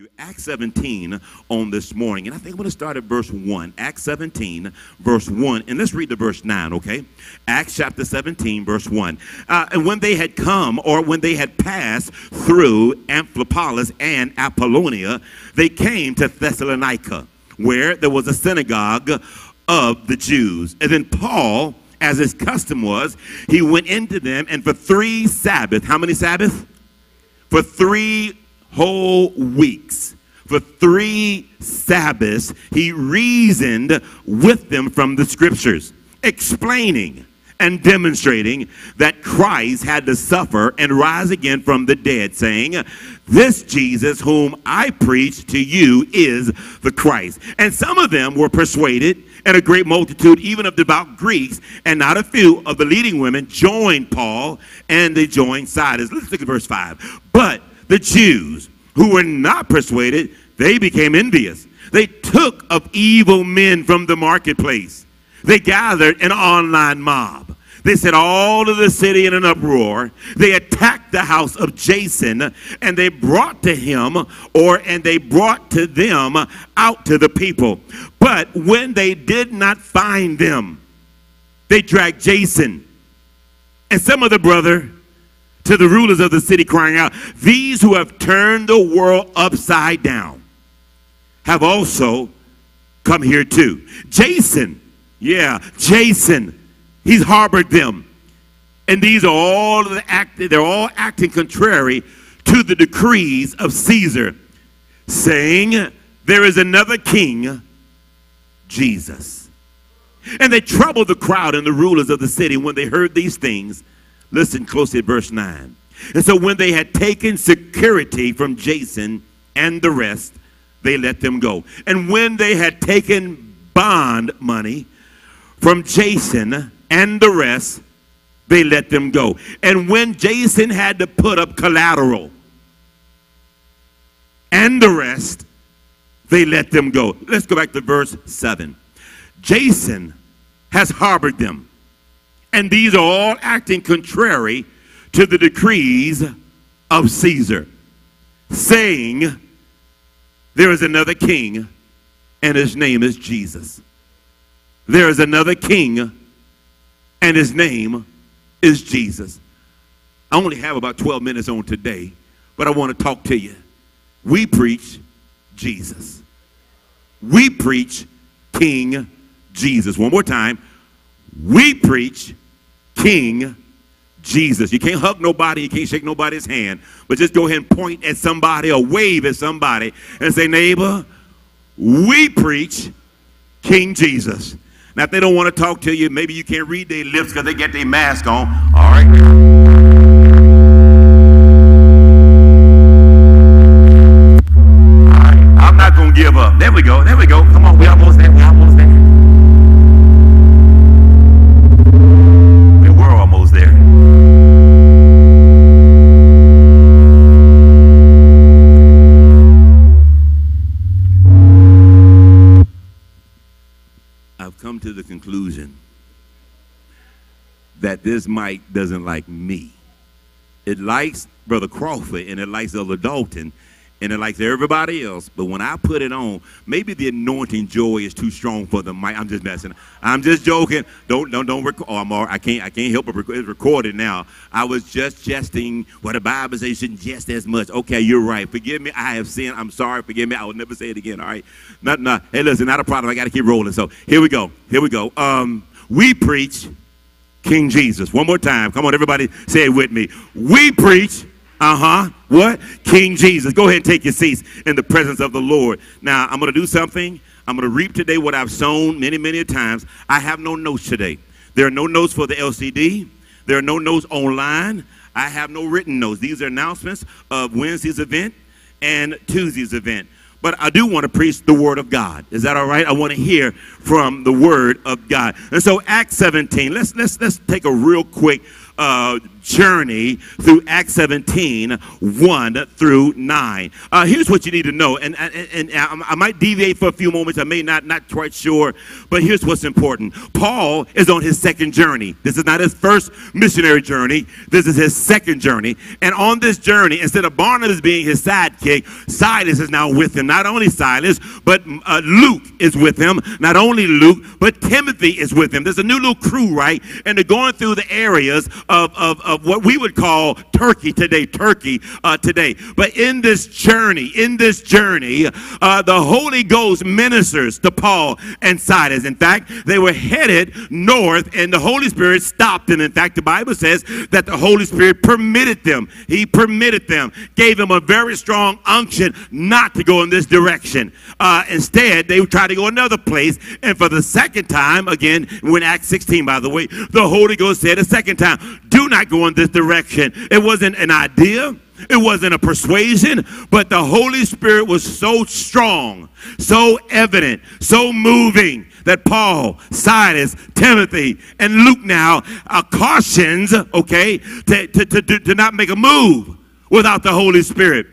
you Acts 17 on this morning. And I think I'm going to start at verse 1. Acts 17, verse 1. And let's read the verse 9, okay? Acts chapter 17, verse 1. Uh, and when they had come, or when they had passed through Amphipolis and Apollonia, they came to Thessalonica, where there was a synagogue of the Jews. And then Paul, as his custom was, he went into them, and for three Sabbaths, how many Sabbaths? For three whole weeks. For three Sabbaths, he reasoned with them from the scriptures, explaining and demonstrating that Christ had to suffer and rise again from the dead, saying, This Jesus whom I preach to you is the Christ. And some of them were persuaded, and a great multitude, even of devout Greeks, and not a few of the leading women, joined Paul and they joined Silas. Let's look at verse 5. But the Jews who were not persuaded, they became envious. They took of evil men from the marketplace. They gathered an online mob. They set all of the city in an uproar. They attacked the house of Jason and they brought to him or and they brought to them out to the people. But when they did not find them, they dragged Jason and some of the brother to the rulers of the city, crying out, These who have turned the world upside down have also come here too. Jason, yeah, Jason, he's harbored them. And these are all the act, they're all acting contrary to the decrees of Caesar, saying, There is another king, Jesus. And they troubled the crowd and the rulers of the city when they heard these things. Listen closely verse 9. And so when they had taken security from Jason and the rest, they let them go. And when they had taken bond money from Jason and the rest, they let them go. And when Jason had to put up collateral and the rest, they let them go. Let's go back to verse 7. Jason has harbored them and these are all acting contrary to the decrees of Caesar, saying, There is another king, and his name is Jesus. There is another king, and his name is Jesus. I only have about 12 minutes on today, but I want to talk to you. We preach Jesus. We preach King Jesus. One more time. We preach King Jesus. You can't hug nobody, you can't shake nobody's hand, but just go ahead and point at somebody or wave at somebody and say, neighbor, we preach King Jesus. Now, if they don't want to talk to you, maybe you can't read their lips because they get their mask on. All right. I'm not going to give up. There we go. There we go. Come on. We almost there. We almost there. to the conclusion that this mic doesn't like me. It likes Brother Crawford and it likes Elder Dalton and it likes everybody else. But when I put it on, maybe the anointing joy is too strong for the mic. I'm just messing. I'm just joking. Don't don't don't record. Oh, I can't I can't help it. It's recorded now. I was just jesting. What the Bible says you shouldn't jest as much. Okay, you're right. Forgive me. I have sinned. I'm sorry. Forgive me. I will never say it again. All right. Not not. Hey, listen. Not a problem. I got to keep rolling. So here we go. Here we go. Um, we preach King Jesus. One more time. Come on, everybody. Say it with me. We preach uh huh. What? King Jesus. Go ahead and take your seats in the presence of the Lord. Now, I'm going to do something. I'm going to reap today what I've sown many, many times. I have no notes today. There are no notes for the LCD. There are no notes online. I have no written notes. These are announcements of Wednesday's event and Tuesday's event. But I do want to preach the word of God. Is that all right? I want to hear from the word of God. And so Acts 17, let's let's let's take a real quick uh, journey through Acts 17, 1 through 9. Uh, here's what you need to know, and, and, and I might deviate for a few moments. I may not, not quite sure, but here's what's important. Paul is on his second journey. This is not his first missionary journey. This is his second journey. And on this journey, instead of Barnabas being his sidekick, Silas is now with him. Not only Silas, but uh, Luke is with him. Not only Luke, but Timothy is with him. There's a new little crew, right? And they're going through the areas of, of, of what we would call Turkey today, Turkey uh, today. But in this journey, in this journey, uh, the Holy Ghost ministers to Paul and Silas. In fact, they were headed north, and the Holy Spirit stopped them. In fact, the Bible says that the Holy Spirit permitted them. He permitted them, gave them a very strong unction not to go in this direction. Uh, instead, they would try to go another place. And for the second time, again, when Acts 16, by the way, the Holy Ghost said a second time, do not go in this direction. It wasn't an idea. It wasn't a persuasion, but the Holy Spirit was so strong, so evident, so moving that Paul, Silas, Timothy, and Luke now are cautions, okay, to, to, to, to not make a move without the Holy Spirit.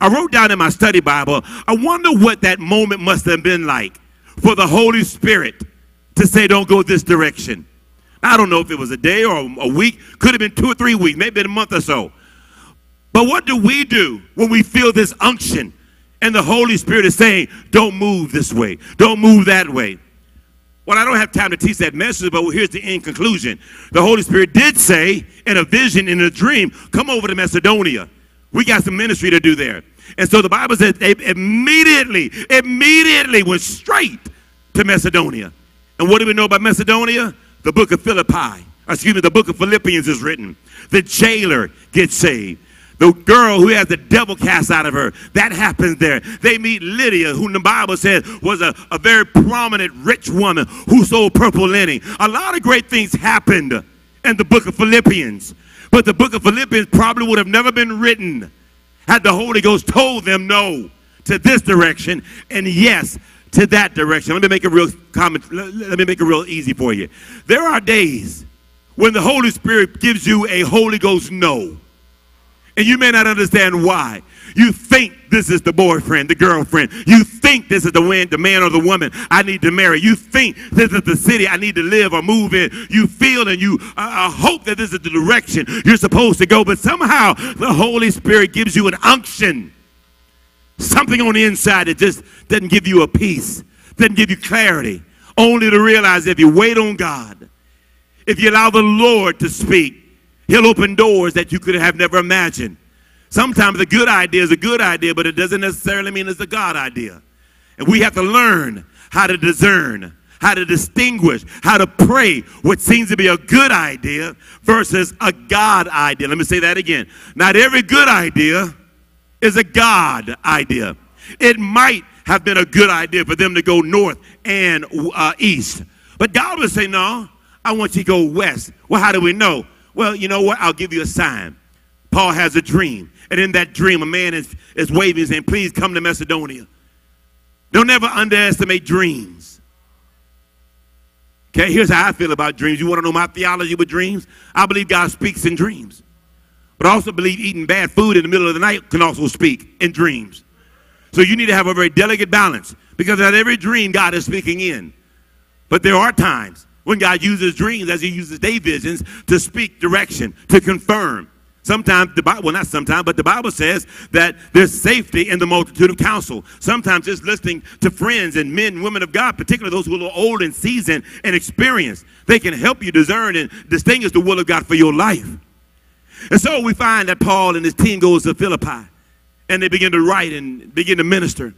I wrote down in my study Bible, I wonder what that moment must have been like for the Holy Spirit to say, don't go this direction. I don't know if it was a day or a week, could have been two or three weeks, maybe a month or so. But what do we do when we feel this unction and the Holy Spirit is saying, don't move this way, don't move that way? Well, I don't have time to teach that message, but here's the end conclusion. The Holy Spirit did say in a vision, in a dream, come over to Macedonia. We got some ministry to do there. And so the Bible says they immediately, immediately went straight to Macedonia. And what do we know about Macedonia? The book of Philippi, excuse me, the book of Philippians is written. The jailer gets saved. The girl who has the devil cast out of her, that happens there. They meet Lydia, who the Bible says was a, a very prominent rich woman who sold purple linen. A lot of great things happened in the book of Philippians. But the book of Philippians probably would have never been written had the Holy Ghost told them no to this direction and yes to that direction. Let me make it real common. Let me make it real easy for you. There are days when the Holy Spirit gives you a Holy Ghost no. And you may not understand why. You think this is the boyfriend, the girlfriend. You think this is the, man, the man or the woman I need to marry. You think this is the city I need to live or move in. You feel and you uh, uh hope that this is the direction you're supposed to go. But somehow the Holy Spirit gives you an unction something on the inside that just doesn't give you a peace, doesn't give you clarity, only to realize if you wait on God, if you allow the Lord to speak, He'll open doors that you could have never imagined. Sometimes a good idea is a good idea, but it doesn't necessarily mean it's a God idea. And we have to learn how to discern, how to distinguish, how to pray what seems to be a good idea versus a God idea. Let me say that again. Not every good idea is a God idea. It might have been a good idea for them to go north and uh, east. But God would say, No, I want you to go west. Well, how do we know? Well, you know what? I'll give you a sign. Paul has a dream. And in that dream, a man is, is waving saying, Please come to Macedonia. Don't ever underestimate dreams. Okay, here's how I feel about dreams. You want to know my theology with dreams? I believe God speaks in dreams. But I also believe eating bad food in the middle of the night can also speak in dreams. So you need to have a very delicate balance because not every dream God is speaking in. But there are times when God uses dreams as he uses day visions to speak direction, to confirm. Sometimes the Bible, well, not sometimes, but the Bible says that there's safety in the multitude of counsel. Sometimes just listening to friends and men and women of God, particularly those who are old and seasoned and experienced, they can help you discern and distinguish the will of God for your life. And so we find that Paul and his team goes to Philippi and they begin to write and begin to minister.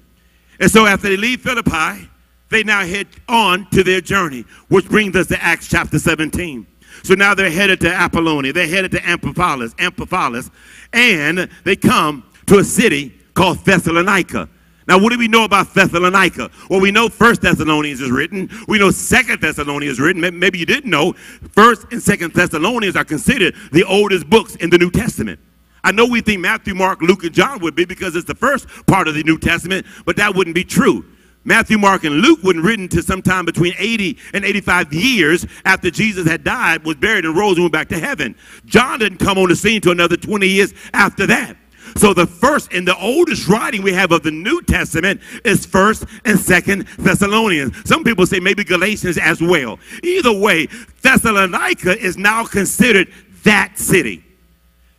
And so after they leave Philippi, they now head on to their journey, which brings us to Acts chapter 17. So now they're headed to Apollonia. They're headed to Amphipolis, Amphipolis, and they come to a city called Thessalonica. Now, what do we know about Thessalonica? Well, we know First Thessalonians is written. We know Second Thessalonians is written. Maybe you didn't know. First and Second Thessalonians are considered the oldest books in the New Testament. I know we think Matthew, Mark, Luke, and John would be because it's the first part of the New Testament, but that wouldn't be true. Matthew, Mark, and Luke were written to sometime between 80 and 85 years after Jesus had died, was buried, and rose and went back to heaven. John didn't come on the scene to another 20 years after that. So the first and the oldest writing we have of the New Testament is First and Second Thessalonians. Some people say maybe Galatians as well. Either way, Thessalonica is now considered that city.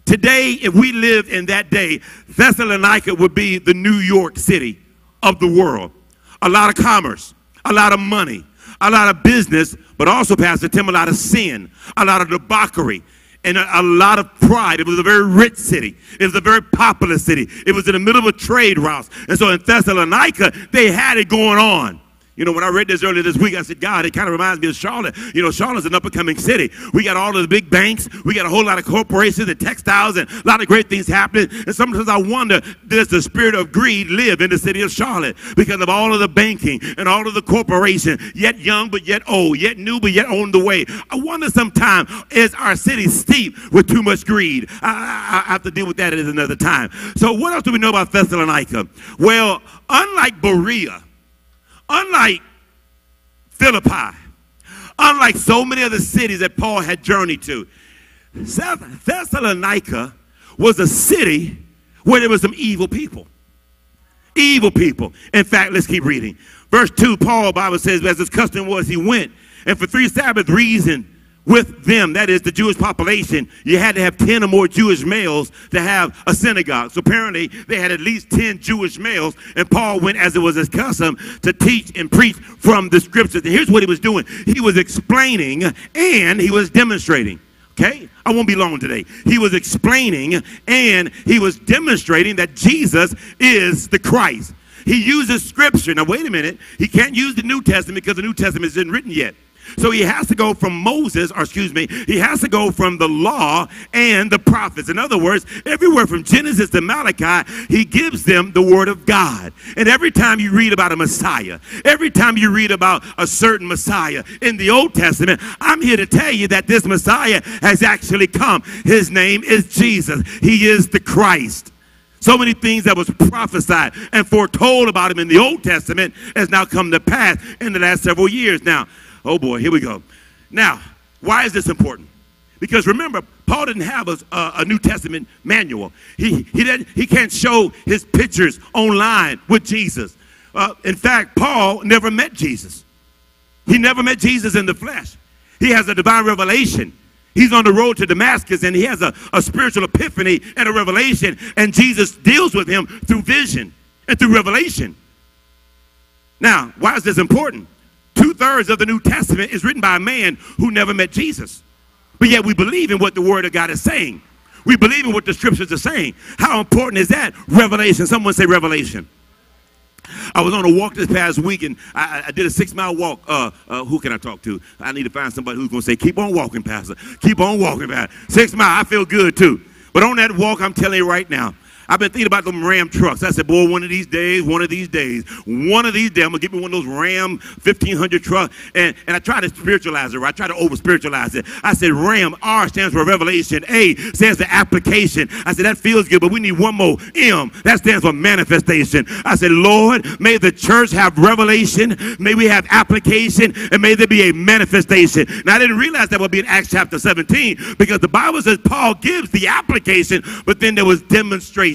Today, if we lived in that day, Thessalonica would be the New York City of the world. A lot of commerce, a lot of money, a lot of business, but also, Pastor Tim, a lot of sin, a lot of debauchery, and a, a, lot of pride. It was a very rich city. It was a very popular city. It was in the middle of a trade route. And so in Thessalonica, they had it going on. You know, when I read this earlier this week, I said, God, it kind of reminds me of Charlotte. You know, Charlotte's an up and coming city. We got all of the big banks, we got a whole lot of corporations and textiles, and a lot of great things happening. And sometimes I wonder, does the spirit of greed live in the city of Charlotte because of all of the banking and all of the corporation, yet young but yet old, yet new but yet on the way? I wonder sometimes, is our city steeped with too much greed? I, I, I have to deal with that at another time. So, what else do we know about Thessalonica? Well, unlike Berea, Unlike Philippi, unlike so many other cities that Paul had journeyed to, Thessalonica was a city where there was some evil people. Evil people. In fact, let's keep reading. Verse 2, Paul, Bible says, as his custom was, he went, and for three Sabbath reasons with them, that is the Jewish population, you had to have 10 or more Jewish males to have a synagogue. So apparently they had at least 10 Jewish males, and Paul went, as it was his custom, to teach and preach from the scriptures. And here's what he was doing he was explaining and he was demonstrating. Okay? I won't be long today. He was explaining and he was demonstrating that Jesus is the Christ. He uses scripture. Now, wait a minute. He can't use the New Testament because the New Testament isn't written yet. So he has to go from Moses, or excuse me, he has to go from the law and the prophets. In other words, everywhere from Genesis to Malachi, he gives them the word of God. And every time you read about a Messiah, every time you read about a certain Messiah in the Old Testament, I'm here to tell you that this Messiah has actually come. His name is Jesus. He is the Christ. So many things that was prophesied and foretold about him in the Old Testament has now come to pass in the last several years. Now, Oh boy, here we go. Now, why is this important? Because remember, Paul didn't have a, a, New Testament manual. He, he, didn't, he can't show his pictures online with Jesus. Uh, in fact, Paul never met Jesus. He never met Jesus in the flesh. He has a divine revelation. He's on the road to Damascus and he has a, a spiritual epiphany and a revelation, and Jesus deals with him through vision and through revelation. Now, why is this important? Two thirds of the New Testament is written by a man who never met Jesus. But yet we believe in what the Word of God is saying. We believe in what the scriptures are saying. How important is that? Revelation. Someone say revelation. I was on a walk this past week and I, I did a six mile walk. Uh, uh, who can I talk to? I need to find somebody who's going to say, Keep on walking, Pastor. Keep on walking, Pastor. Six mile, I feel good too. But on that walk, I'm telling you right now, I've been thinking about them Ram trucks. I said, boy, one of these days, one of these days, one of these days, I'm going to give me one of those Ram 1500 trucks. And, and I try to spiritualize it, or I try to over spiritualize it. I said, Ram, R stands for revelation. A stands for application. I said, that feels good, but we need one more. M, that stands for manifestation. I said, Lord, may the church have revelation, may we have application, and may there be a manifestation. Now, I didn't realize that would be in Acts chapter 17 because the Bible says Paul gives the application, but then there was demonstration.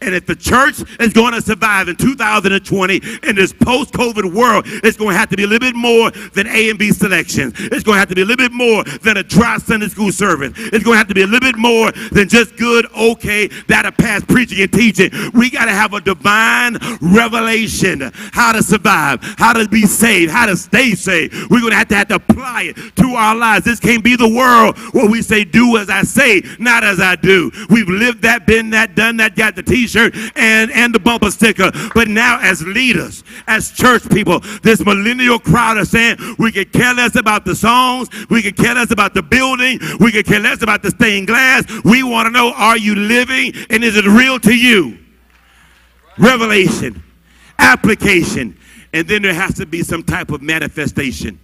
And if the church is going to survive in 2020 in this post COVID world, it's going to have to be a little bit more than A and B selections. It's going to have to be a little bit more than a dry Sunday school service. It's going to have to be a little bit more than just good, okay, that'll pass preaching and teaching. We got to have a divine revelation how to survive, how to be saved, how to stay saved. We're going to have to have to apply it to our lives. This can't be the world where we say, do as I say, not as I do. We've lived that, been that, done that that got the t-shirt and, and the bumper sticker. But now as leaders, as church people, this millennial crowd are saying we could care less about the songs, we could care less about the building, we could care less about the stained glass. We want to know, are you living and is it real to you? Revelation, application, and then there has to be some type of manifestation.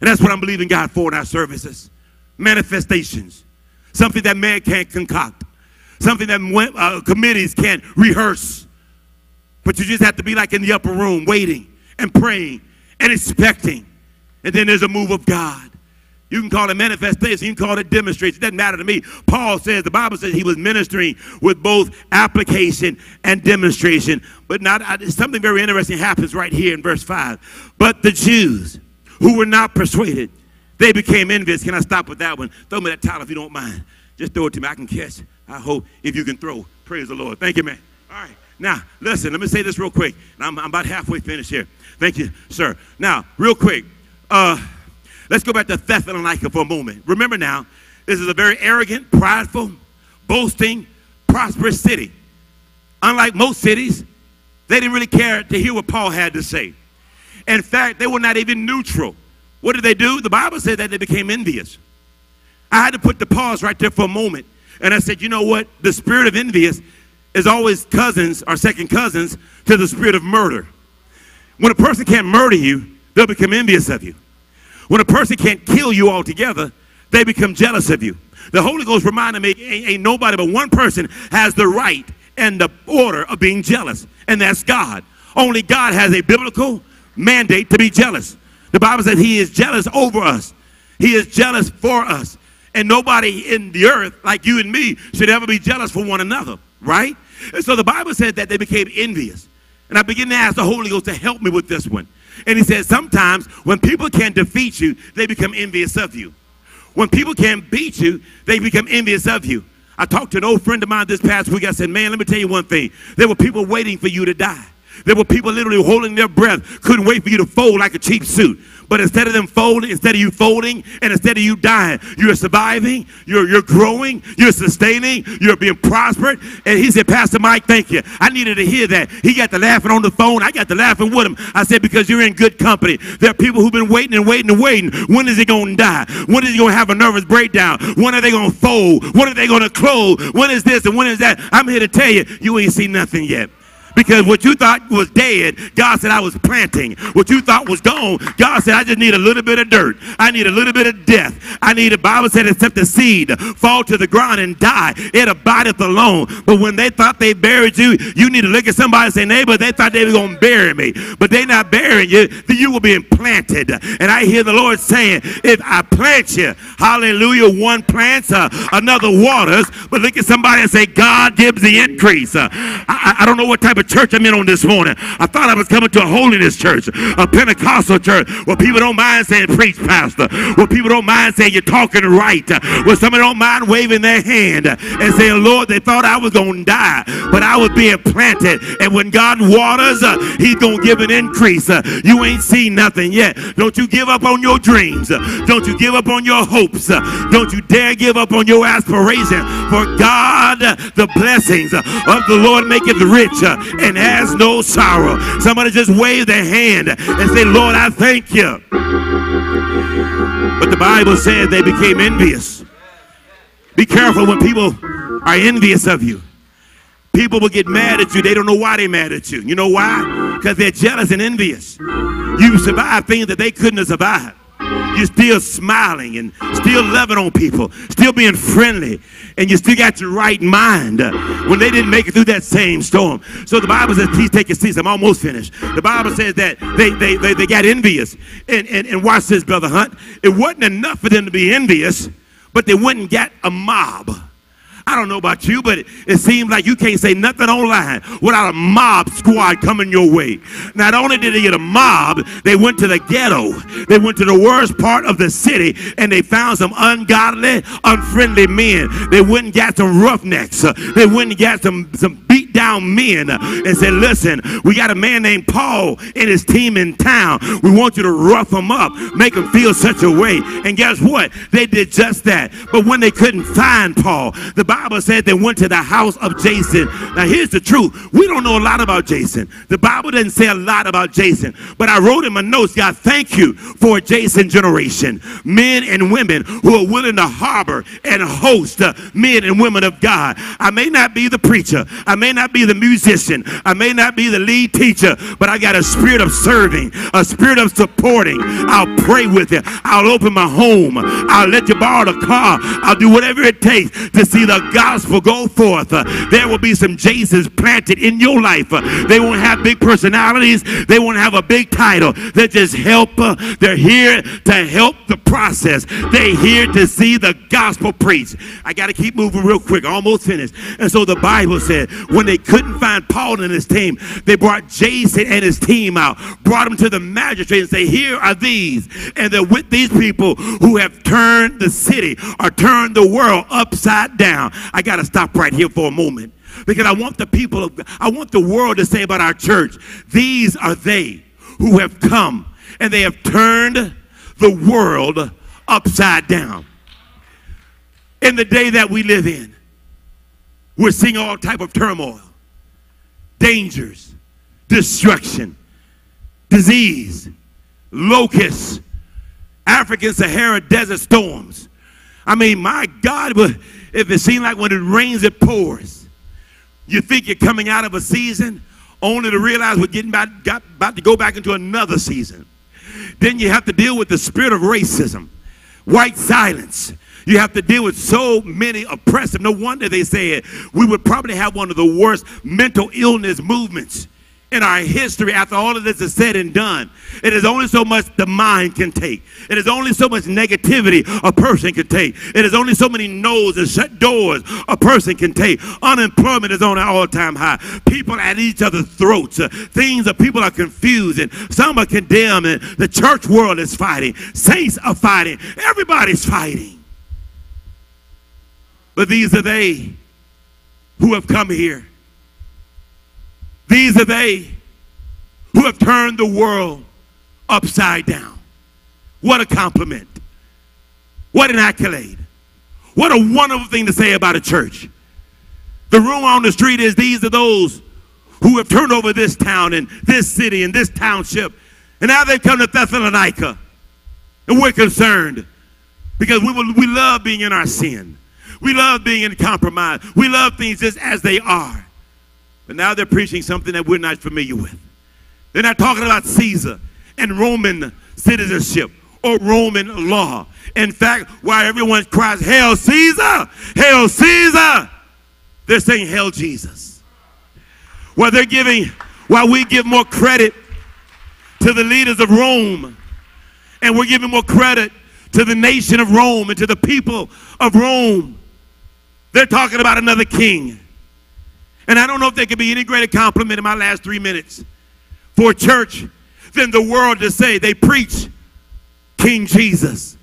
And that's what I'm believing God for in our services. Manifestations. Something that man can't concoct something that uh, committees can't rehearse. But you just have to be like in the upper room, waiting and praying and expecting. And then there's a move of God. You can call it manifestation, you can call it demonstration. It doesn't matter to me. Paul says, the Bible says he was ministering with both application and demonstration. But not something very interesting happens right here in verse 5. But the Jews who were not persuaded, they became envious. Can I stop with that one? Throw me that title if you don't mind. Just throw it to me. I can catch. I hope if you can throw. Praise the Lord. Thank you, man. All right. Now, listen, let me say this real quick. I'm, I'm about halfway finished here. Thank you, sir. Now, real quick. Uh, Let's go back to Thessalonica for a moment. Remember now, this is a very arrogant, prideful, boasting, prosperous city. Unlike most cities, they didn't really care to hear what Paul had to say. In fact, they were not even neutral. What did they do? The Bible said that they became envious. I had to put the pause right there for a moment. And I said, you know what? The spirit of envious is always cousins or second cousins to the spirit of murder. When a person can't murder you, they'll become envious of you. When a person can't kill you altogether, they become jealous of you. The Holy Ghost reminded me ain't, ain't nobody but one person has the right and the order of being jealous, and that's God. Only God has a biblical mandate to be jealous. The Bible says he is jealous over us. He is jealous for us. And nobody in the earth, like you and me, should ever be jealous for one another, right? And so the Bible said that they became envious. And I begin to ask the Holy Ghost to help me with this one. And he said, sometimes when people can't defeat you, they become envious of you. When people can't beat you, they become envious of you. I talked to an old friend of mine this past week. I said, man, let me tell you one thing. There were people waiting for you to die. There were people literally holding their breath, couldn't wait for you to fold like a cheap suit. But instead of them folding, instead of you folding, and instead of you dying, you're surviving, you're, you're growing, you're sustaining, you're being prospered. And he said, Pastor Mike, thank you. I needed to hear that. He got to laughing on the phone. I got to laughing with him. I said, because you're in good company. There are people who've been waiting and waiting and waiting. When is he going to die? When is he going to have a nervous breakdown? When are they going to fold? When are they going to close? When is this and when is that? I'm here to tell you, you ain't seen nothing yet. Because what you thought was dead, God said I was planting. What you thought was gone, God said I just need a little bit of dirt. I need a little bit of death. I need, the Bible said, except the seed fall to the ground and die, it abideth alone. But when they thought they buried you, you need to look at somebody and say, neighbor, they thought they were going to bury me. But they not burying you, Then you will be implanted. And I hear the Lord saying, if I plant you, hallelujah, one plants, uh, another waters. But look at somebody and say, God gives the increase. Uh, I, I don't know what type of church I'm in on this morning. I thought I was coming to a holiness church, a Pentecostal church, where people don't mind saying preach, pastor, where people don't mind saying you're talking right, where somebody don't mind waving their hand and saying, Lord, they thought I was going to die, but I was being planted. And when God waters, uh, he's going to give an increase. Uh, you ain't seen nothing yet. Don't you give up on your dreams. Don't you give up on your hopes. Don't you dare give up on your aspiration. For God, the blessings of the Lord maketh rich uh, and has no sorrow. Somebody just wave their hand and say, Lord, I thank you. But the Bible said they became envious. Be careful when people are envious of you. People will get mad at you. They don't know why they're mad at you. You know why? Because they're jealous and envious. You survived things that they couldn't have survived. You're still smiling and still loving on people, still being friendly, and you still got your right mind uh, when they didn't make it through that same storm. So the Bible says, please take your seats. I'm almost finished. The Bible says that they, they, they, they got envious. And, and, and watch this, Brother Hunt. It wasn't enough for them to be envious, but they and got a mob. I don't know about you, but it, it seems like you can't say nothing online without a mob squad coming your way. Not only did they get a mob, they went to the ghetto. They went to the worst part of the city and they found some ungodly, unfriendly men. They went and got some roughnecks. They went and got some, some beat down men and said, Listen, we got a man named Paul and his team in town. We want you to rough them up, make them feel such a way. And guess what? They did just that. But when they couldn't find Paul, the Bible said they went to the house of Jason. Now, here's the truth. We don't know a lot about Jason. The Bible doesn't say a lot about Jason. But I wrote in my notes, God, thank you for Jason generation. Men and women who are willing to harbor and host uh, men and women of God. I may not be the preacher. I may not not be the musician, I may not be the lead teacher, but I got a spirit of serving, a spirit of supporting. I'll pray with you. I'll open my home. I'll let you borrow the car. I'll do whatever it takes to see the gospel go forth. There will be some Jasons planted in your life. They won't have big personalities. They won't have a big title. They're just help. Uh, they're here to help the process. They're here to see the gospel preached. I got to keep moving real quick. Almost finished. And so the Bible said when they couldn't find Paul and his team, they brought Jason and his team out, brought them to the magistrate and say, here are these. And they're with these people who have turned the city or turned the world upside down. I got to stop right here for a moment because I want the people, of, I want the world to say about our church, these are they who have come and they have turned the world upside down. In the day that we live in, we're seeing all type of turmoil, dangers, destruction, disease, locusts, African Sahara desert storms. I mean, my God, but if it seems like when it rains, it pours. You think you're coming out of a season only to realize we're getting about, got, about to go back into another season. Then you have to deal with the spirit of racism, white silence. You have to deal with so many oppressive. No wonder they said we would probably have one of the worst mental illness movements in our history after all of this is said and done. It is only so much the mind can take. It is only so much negativity a person can take. It is only so many no's and shut doors a person can take. Unemployment is on an all-time high. People at each other's throats. Things that people are confused and some are condemned and the church world is fighting. Saints are fighting. Everybody's fighting. But these are they who have come here these are they who have turned the world upside down. What a compliment. What an accolade. What a wonderful thing to say about a church. The rumor on the street is these are those who have turned over this town and this city and this township. And now they've come to Thessalonica. And we're concerned because we, will, we love being in our sin. We love being in compromise. We love things just as they are. But now they're preaching something that we're not familiar with. They're not talking about Caesar and Roman citizenship or Roman law. In fact, while everyone cries, Hail Caesar! Hail Caesar! They're saying, Hail Jesus. While they're giving, while we give more credit to the leaders of Rome, and we're giving more credit to the nation of Rome and to the people of Rome, they're talking about another king. And I don't know if there could be any greater compliment in my last three minutes for church than the world to say they preach King Jesus.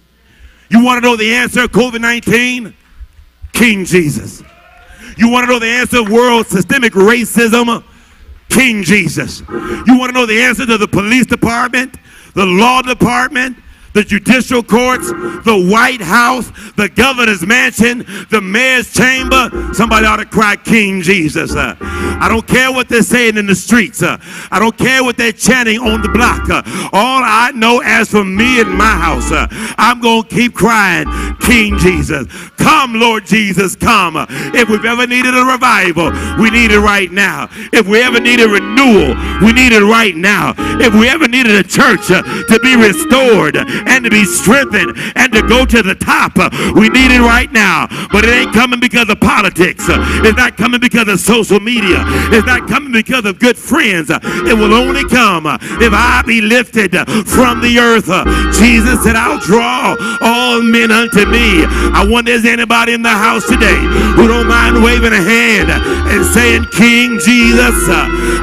You want to know the answer of COVID 19? King Jesus. You want to know the answer of world systemic racism? King Jesus. You want to know the answer to the police department, the law department, the judicial courts, the White House, the governor's mansion, the mayor's chamber. Somebody ought to cry, King Jesus. Uh, I don't care what they're saying in the streets. Uh, I don't care what they're chanting on the block. Uh, all I know as for me and my house, uh, I'm going to keep crying, King Jesus. Come, Lord Jesus, come. If we've ever needed a revival, we need it right now. If we ever need a renewal, we need it right now. If we ever needed a church uh, to be restored and to be strengthened and to go to the top. We need it right now. But it ain't coming because of politics. It's not coming because of social media. It's not coming because of good friends. It will only come if I be lifted from the earth. Jesus said, I'll draw all men unto me. I wonder is anybody in the house today who don't mind waving a hand and saying, King Jesus.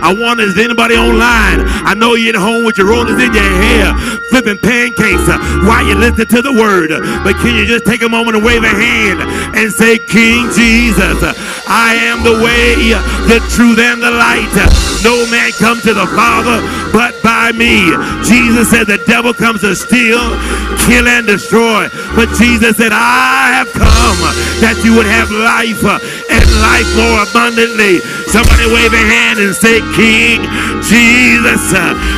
I wonder is anybody online. I know you're at home with your rollers in your hair, flipping pancakes while you listen to the word. But can you just take a moment and wave a hand and say, King Jesus, I am the way, the truth, and the light. No man come to the Father but by me. Jesus said the devil comes to steal, kill, and destroy. But Jesus said, I have come that you would have life and life more abundantly. Somebody wave a hand and say, King Jesus.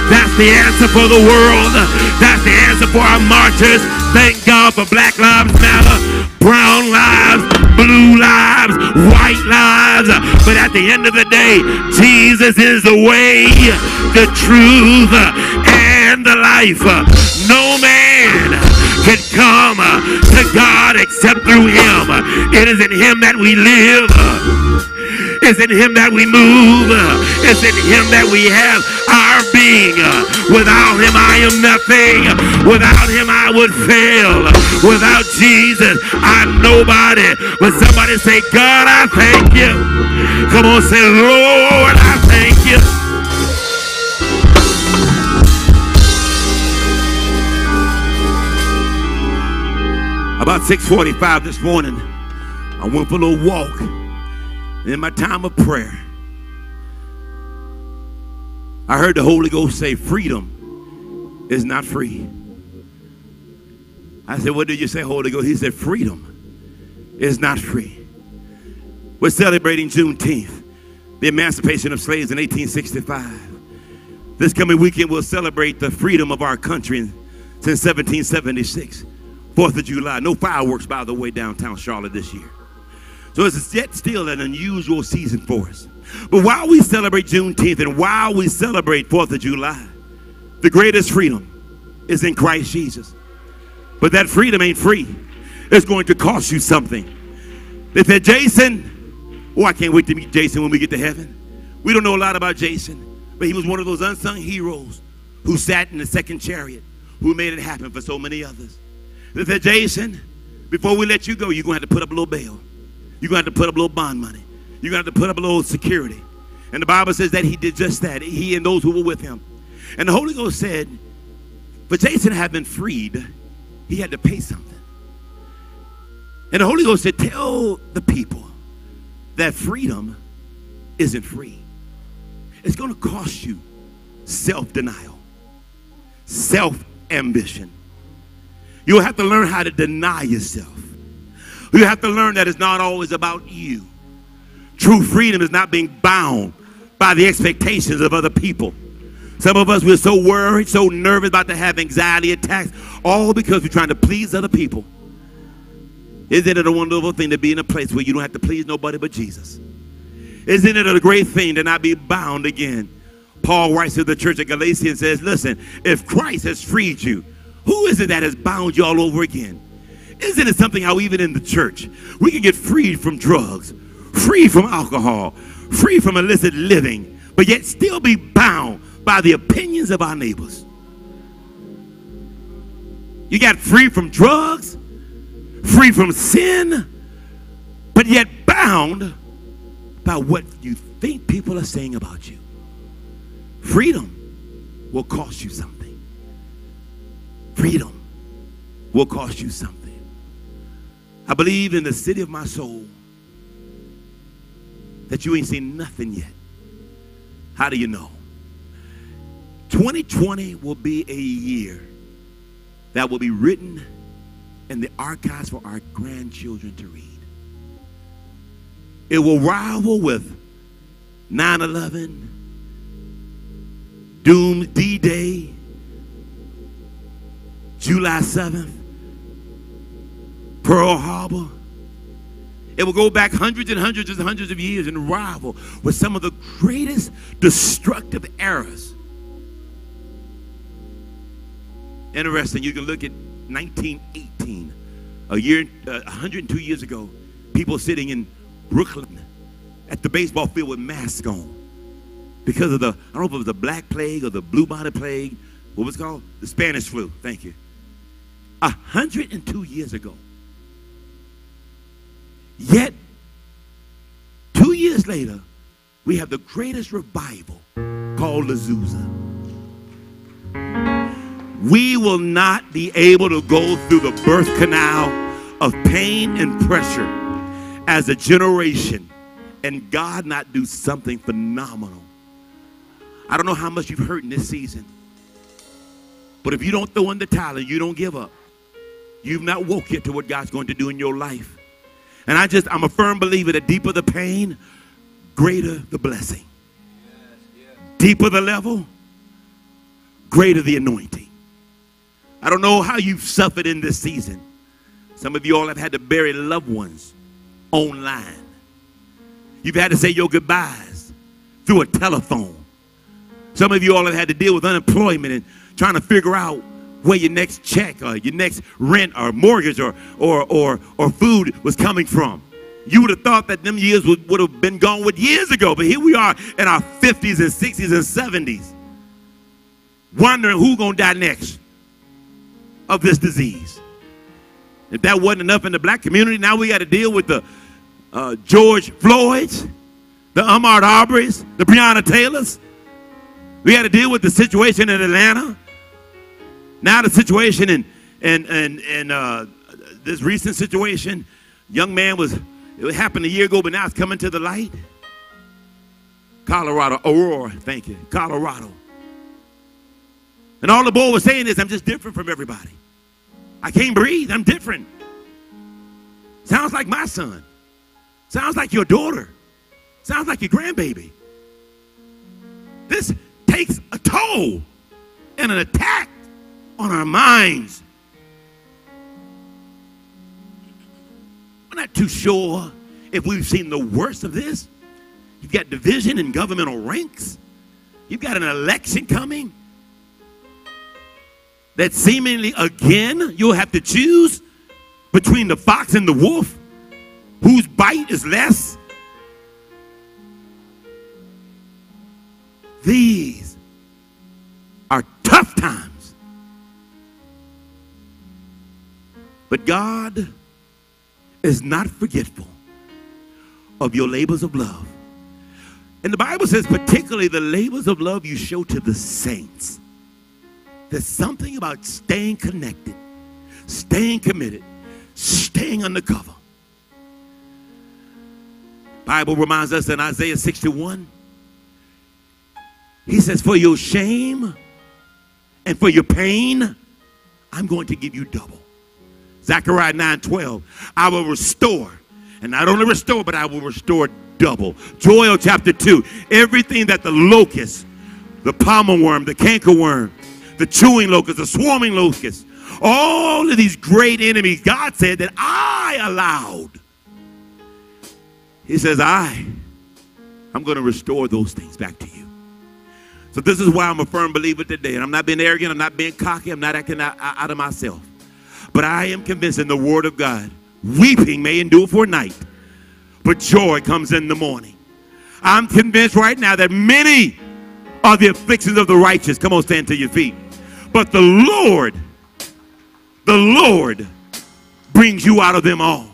That's the answer for the world. That's the answer for our marchers. Thank God for Black Lives Matter, brown lives, blue lives, white lives. But at the end of the day, Jesus is the way, the truth, and the life. No man can come to God except through him. It is in him that we live. It's in him that we move. It's in him that we have our being. Without him, I am nothing. Without him, I would fail. Without Jesus, I'm nobody. But somebody say, God, I thank you. Come on, say, Lord, About 6:45 this morning, I went for a little walk in my time of prayer. I heard the Holy Ghost say, Freedom is not free. I said, What did you say, Holy Ghost? He said, Freedom is not free. We're celebrating Juneteenth, the emancipation of slaves in 1865. This coming weekend, we'll celebrate the freedom of our country since 1776. Fourth of July. No fireworks, by the way, downtown Charlotte this year. So it's yet still an unusual season for us. But while we celebrate Juneteenth and while we celebrate Fourth of July, the greatest freedom is in Christ Jesus. But that freedom ain't free. It's going to cost you something. They said, Jason, oh, I can't wait to meet Jason when we get to heaven. We don't know a lot about Jason, but he was one of those unsung heroes who sat in the second chariot, who made it happen for so many others. They said, Jason, before we let you go, you're going to have to put up a little bail. You're going to have to put up a little bond money. You're going to have to put up a little security. And the Bible says that he did just that, he and those who were with him. And the Holy Ghost said, for Jason had been freed, he had to pay something. And the Holy Ghost said, tell the people that freedom isn't free. It's going to cost you self denial, self ambition, You'll have to learn how to deny yourself. You have to learn that it's not always about you. True freedom is not being bound by the expectations of other people. Some of us, we're so worried, so nervous about to have anxiety attacks, all because we're trying to please other people. Isn't it a wonderful thing to be in a place where you don't have to please nobody but Jesus? Isn't it a great thing to not be bound again? Paul writes to the church at Galatia and says, Listen, if Christ has freed you, who is it that has bound you all over again? Isn't it something how even in the church we can get freed from drugs, free from alcohol, free from illicit living, but yet still be bound by the opinions of our neighbors? You got free from drugs, free from sin, but yet bound by what you think people are saying about you. Freedom will cost you something. Freedom will cost you something. I believe in the city of my soul that you ain't seen nothing yet. How do you know? 2020 will be a year that will be written in the archives for our grandchildren to read. It will rival with 9 11, Doom D Day, July 7th, Pearl Harbor. It will go back hundreds and hundreds and hundreds of years and rival with some of the greatest destructive errors. Interesting, you can look at 1918, a year, uh, 102 years ago, people sitting in Brooklyn at the baseball field with masks on because of the, I don't know if it was the black plague or the blue body plague, what was called? The Spanish flu, thank you. 102 years ago. Yet, two years later, we have the greatest revival called Azusa. We will not be able to go through the birth canal of pain and pressure as a generation and God not do something phenomenal. I don't know how much you've heard in this season, but if you don't throw in the towel and you don't give up, You've not woke yet to what God's going to do in your life. And I just, I'm a firm believer that deeper the pain, greater the blessing. Deeper the level, greater the anointing. I don't know how you've suffered in this season. Some of you all have had to bury loved ones online. You've had to say your goodbyes through a telephone. Some of you all have had to deal with unemployment and trying to figure out where your next check or your next rent or mortgage or, or, or, or food was coming from. You would have thought that them years would, would have been gone with years ago, but here we are in our 50s and 60s and 70s, wondering who's going to die next of this disease. If that wasn't enough in the black community, now we got to deal with the uh, George Floyds, the Ahmaud Arbery's, the Breonna Taylors. We got to deal with the situation in Atlanta. Now the situation in in in, in uh, this recent situation, young man was it happened a year ago, but now it's coming to the light. Colorado, Aurora, thank you, Colorado. And all the boy was saying is, I'm just different from everybody. I can't breathe. I'm different. Sounds like my son. Sounds like your daughter. Sounds like your grandbaby. This takes a toll and an attack on our minds. We're not too sure if we've seen the worst of this. You've got division in governmental ranks. You've got an election coming that seemingly again you'll have to choose between the fox and the wolf whose bite is less. These But God is not forgetful of your labors of love. And the Bible says, particularly the labors of love you show to the saints. There's something about staying connected, staying committed, staying undercover. Bible reminds us in Isaiah 61, he says, For your shame and for your pain, I'm going to give you double. Zechariah 9 12, I will restore. And not only restore, but I will restore double. Joel chapter 2, everything that the locust, the palmer worm, the cankerworm, the chewing locust, the swarming locust, all of these great enemies, God said that I allowed. He says, I, I'm going to restore those things back to you. So this is why I'm a firm believer today. And I'm not being arrogant. I'm not being cocky. I'm not acting out, out of myself. But I am convinced in the word of God, weeping may endure for a night, but joy comes in the morning. I'm convinced right now that many are the afflictions of the righteous. Come on, stand to your feet. But the Lord, the Lord brings you out of them all.